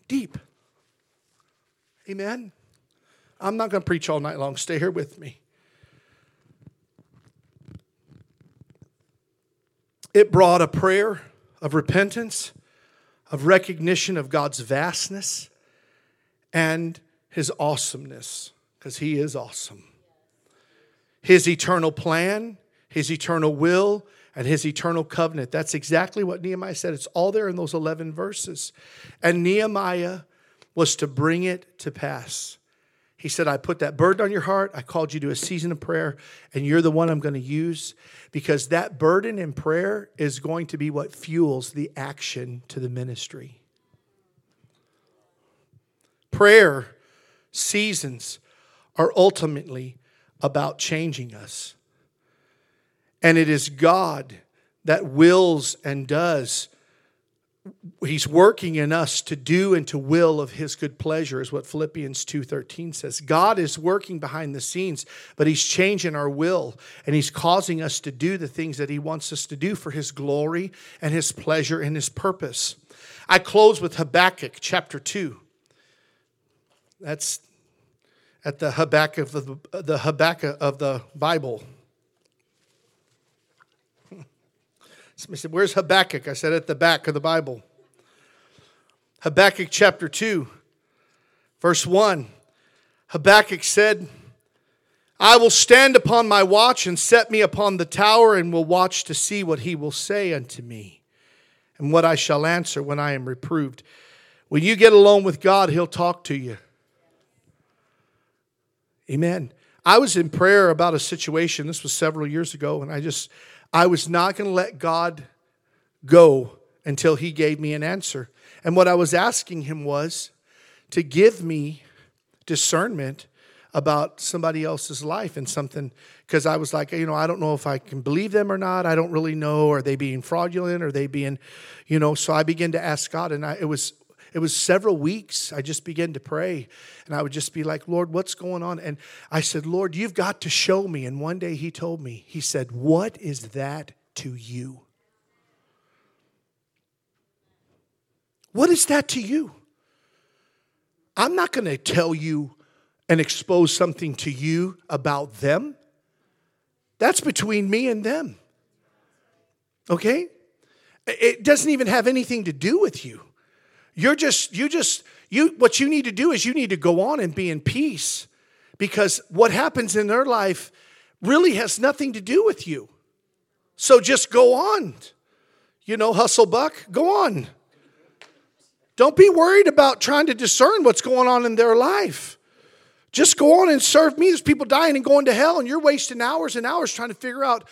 Deep. Amen. I'm not going to preach all night long. Stay here with me. It brought a prayer of repentance, of recognition of God's vastness and his awesomeness, because he is awesome. His eternal plan, his eternal will, and his eternal covenant. That's exactly what Nehemiah said. It's all there in those 11 verses. And Nehemiah was to bring it to pass. He said, I put that burden on your heart. I called you to a season of prayer, and you're the one I'm going to use because that burden in prayer is going to be what fuels the action to the ministry. Prayer seasons are ultimately about changing us. And it is God that wills and does he's working in us to do and to will of his good pleasure is what philippians 2.13 says. God is working behind the scenes but he's changing our will and he's causing us to do the things that he wants us to do for his glory and his pleasure and his purpose. I close with habakkuk chapter 2 that's at the habakkuk of the, the habakkuk of the bible Somebody said, Where's Habakkuk? I said, At the back of the Bible. Habakkuk chapter 2, verse 1. Habakkuk said, I will stand upon my watch and set me upon the tower and will watch to see what he will say unto me and what I shall answer when I am reproved When you get alone with God, He'll talk to you. Amen. I was in prayer about a situation, this was several years ago, and I just, I was not going to let God go until He gave me an answer. And what I was asking Him was to give me discernment about somebody else's life and something because I was like, you know, I don't know if I can believe them or not. I don't really know. Are they being fraudulent? Are they being, you know? So I began to ask God, and I, it was it was several weeks. I just began to pray, and I would just be like, Lord, what's going on? And I said, Lord, you've got to show me. And one day He told me, He said, What is that to you? What is that to you? I'm not going to tell you and expose something to you about them. That's between me and them. Okay? It doesn't even have anything to do with you. You're just, you just, you, what you need to do is you need to go on and be in peace because what happens in their life really has nothing to do with you. So just go on. You know, hustle buck, go on. Don't be worried about trying to discern what's going on in their life. Just go on and serve me. There's people dying and going to hell, and you're wasting hours and hours trying to figure out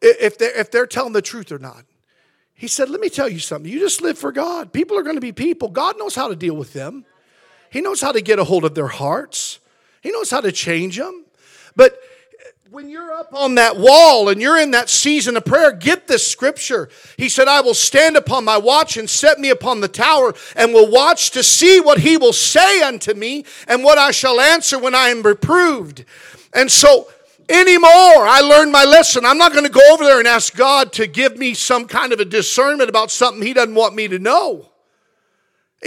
if they're, if they're telling the truth or not. He said, Let me tell you something. You just live for God. People are going to be people. God knows how to deal with them, He knows how to get a hold of their hearts, He knows how to change them. But when you're up on that wall and you're in that season of prayer, get this scripture. He said, I will stand upon my watch and set me upon the tower and will watch to see what he will say unto me and what I shall answer when I am reproved. And so, anymore, I learned my lesson. I'm not going to go over there and ask God to give me some kind of a discernment about something he doesn't want me to know.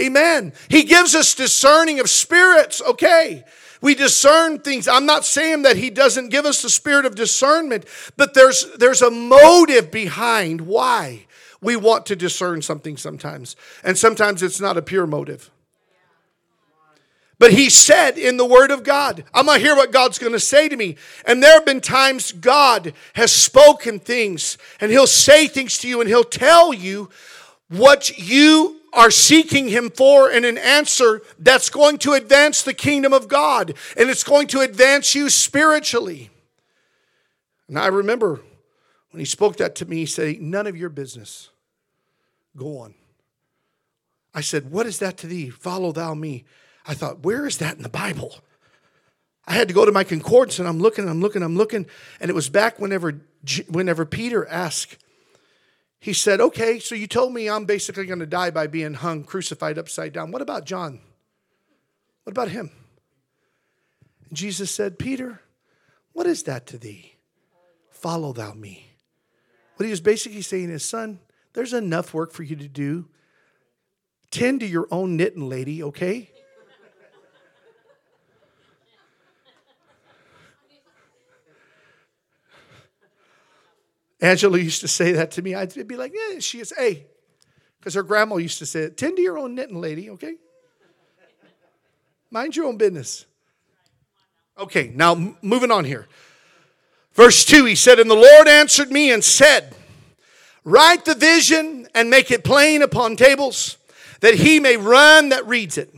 Amen. He gives us discerning of spirits, okay. We discern things. I'm not saying that he doesn't give us the spirit of discernment, but there's there's a motive behind why we want to discern something sometimes. And sometimes it's not a pure motive. But he said in the Word of God, I'm going to hear what God's going to say to me. And there have been times God has spoken things, and He'll say things to you, and He'll tell you what you are seeking Him for in an answer that's going to advance the kingdom of God and it's going to advance you spiritually. And I remember when He spoke that to me, He said, None of your business. Go on. I said, What is that to thee? Follow thou me. I thought, Where is that in the Bible? I had to go to my concordance and I'm looking, I'm looking, I'm looking. And it was back whenever, whenever Peter asked he said, Okay, so you told me I'm basically going to die by being hung, crucified upside down. What about John? What about him? And Jesus said, Peter, what is that to thee? Follow thou me. What he was basically saying is, Son, there's enough work for you to do. Tend to your own knitting, lady, okay? Angela used to say that to me. I'd be like, yeah, she is, hey, because her grandma used to say it, tend to your own knitting, lady, okay? Mind your own business. Okay, now moving on here. Verse 2, he said, And the Lord answered me and said, Write the vision and make it plain upon tables, that he may run that reads it.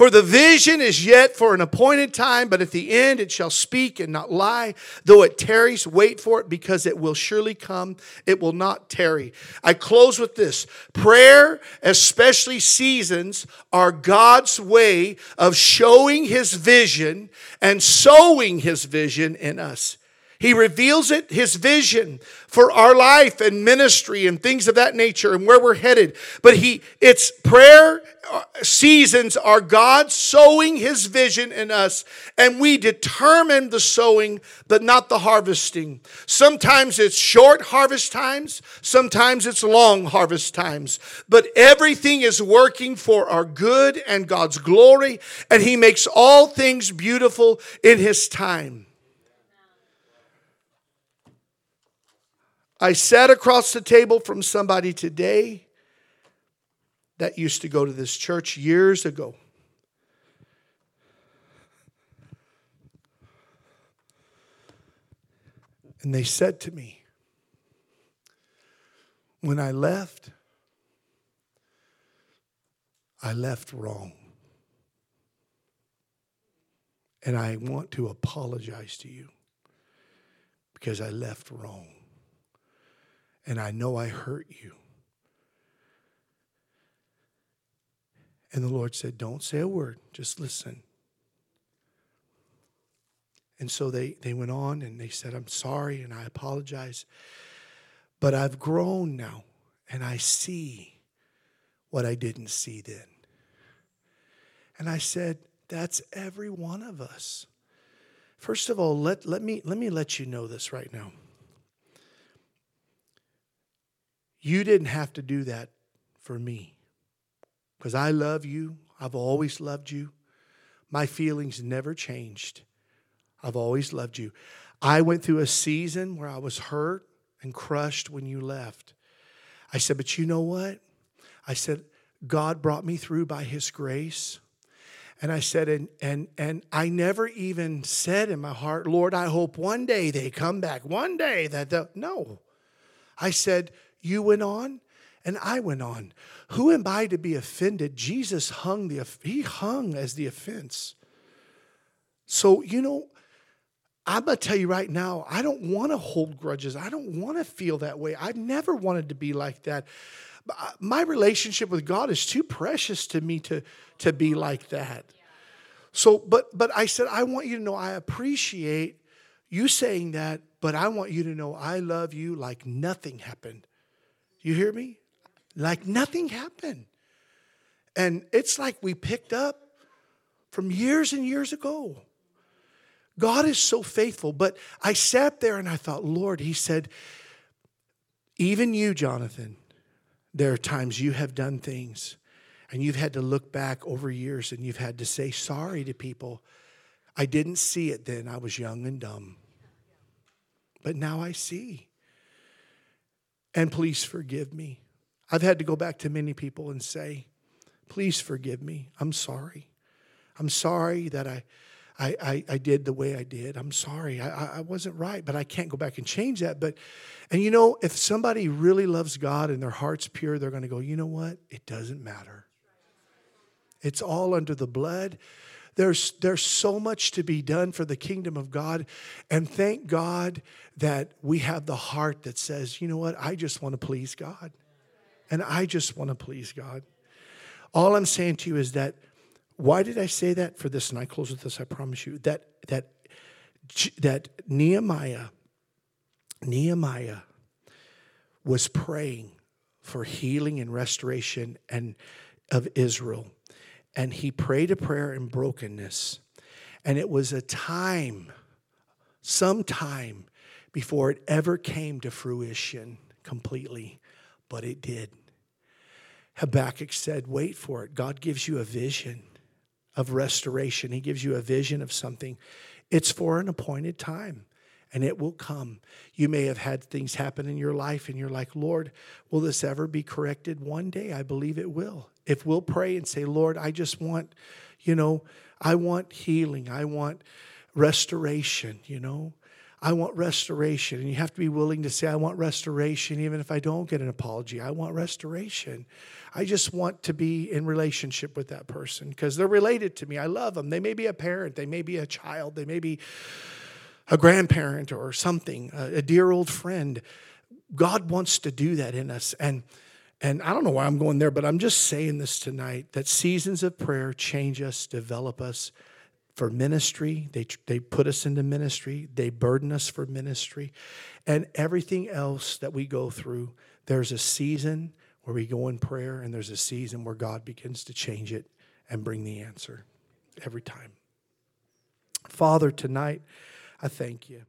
For the vision is yet for an appointed time, but at the end it shall speak and not lie. Though it tarries, wait for it because it will surely come. It will not tarry. I close with this prayer, especially seasons, are God's way of showing his vision and sowing his vision in us. He reveals it, his vision for our life and ministry and things of that nature and where we're headed. But he, it's prayer uh, seasons are God sowing his vision in us and we determine the sowing, but not the harvesting. Sometimes it's short harvest times. Sometimes it's long harvest times, but everything is working for our good and God's glory. And he makes all things beautiful in his time. I sat across the table from somebody today that used to go to this church years ago. And they said to me, when I left, I left wrong. And I want to apologize to you because I left wrong. And I know I hurt you. And the Lord said, Don't say a word, just listen. And so they, they went on and they said, I'm sorry and I apologize. But I've grown now and I see what I didn't see then. And I said, That's every one of us. First of all, let, let, me, let me let you know this right now. You didn't have to do that for me because I love you. I've always loved you. My feelings never changed. I've always loved you. I went through a season where I was hurt and crushed when you left. I said, but you know what? I said, God brought me through by his grace. And I said, and and and I never even said in my heart, Lord, I hope one day they come back. One day that they'll no. I said, you went on and I went on. Who am I to be offended? Jesus hung the he hung as the offense. So, you know, I'm going to tell you right now, I don't want to hold grudges. I don't want to feel that way. I've never wanted to be like that. Uh, my relationship with God is too precious to me to, to be like that. So, but but I said, I want you to know I appreciate you saying that, but I want you to know I love you like nothing happened. You hear me? Like nothing happened. And it's like we picked up from years and years ago. God is so faithful. But I sat there and I thought, Lord, He said, even you, Jonathan, there are times you have done things and you've had to look back over years and you've had to say sorry to people. I didn't see it then. I was young and dumb. But now I see. And please forgive me. I've had to go back to many people and say, please forgive me. I'm sorry. I'm sorry that I I, I, I, did the way I did. I'm sorry. I, I wasn't right, but I can't go back and change that. But, and you know, if somebody really loves God and their heart's pure, they're going to go, you know what? It doesn't matter. It's all under the blood. There's, there's so much to be done for the kingdom of God. And thank God that we have the heart that says, you know what? I just want to please God. And I just want to please God. All I'm saying to you is that why did I say that for this? And I close with this, I promise you. That that that Nehemiah, Nehemiah was praying for healing and restoration and of Israel. And he prayed a prayer in brokenness. And it was a time, some time before it ever came to fruition completely, but it did. Habakkuk said, Wait for it. God gives you a vision of restoration. He gives you a vision of something. It's for an appointed time and it will come. You may have had things happen in your life and you're like, Lord, will this ever be corrected? One day I believe it will. If we'll pray and say, Lord, I just want, you know, I want healing, I want restoration, you know. I want restoration. And you have to be willing to say, I want restoration, even if I don't get an apology. I want restoration. I just want to be in relationship with that person because they're related to me. I love them. They may be a parent, they may be a child, they may be a grandparent or something, a, dear old friend. God wants to do that in us. And and I don't know why I'm going there, but I'm just saying this tonight that seasons of prayer change us, develop us, for ministry. They, they put us into ministry. They burden us for ministry. And everything else that we go through, there's a season where we go in prayer, and there's a season where God begins to change it and bring the answer every time. Father, tonight, I thank you.